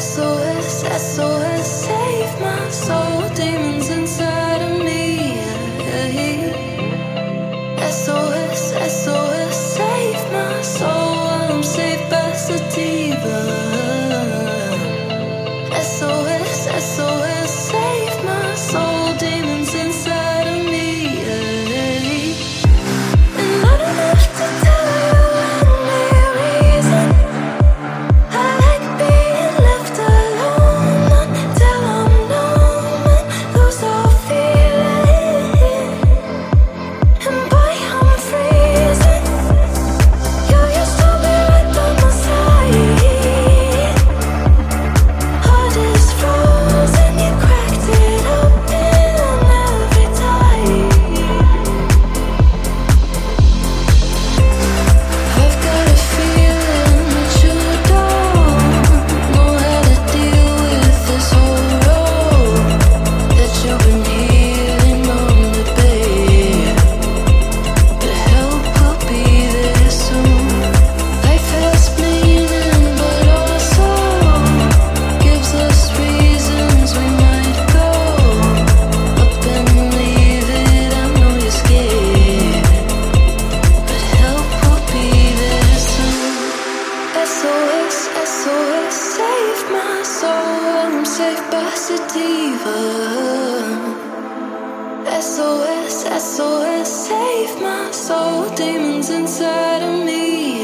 SOS, SOS. SOS, SOS, save my soul. I'm saved by Sativa. SOS, SOS, save my soul. Demons inside of me.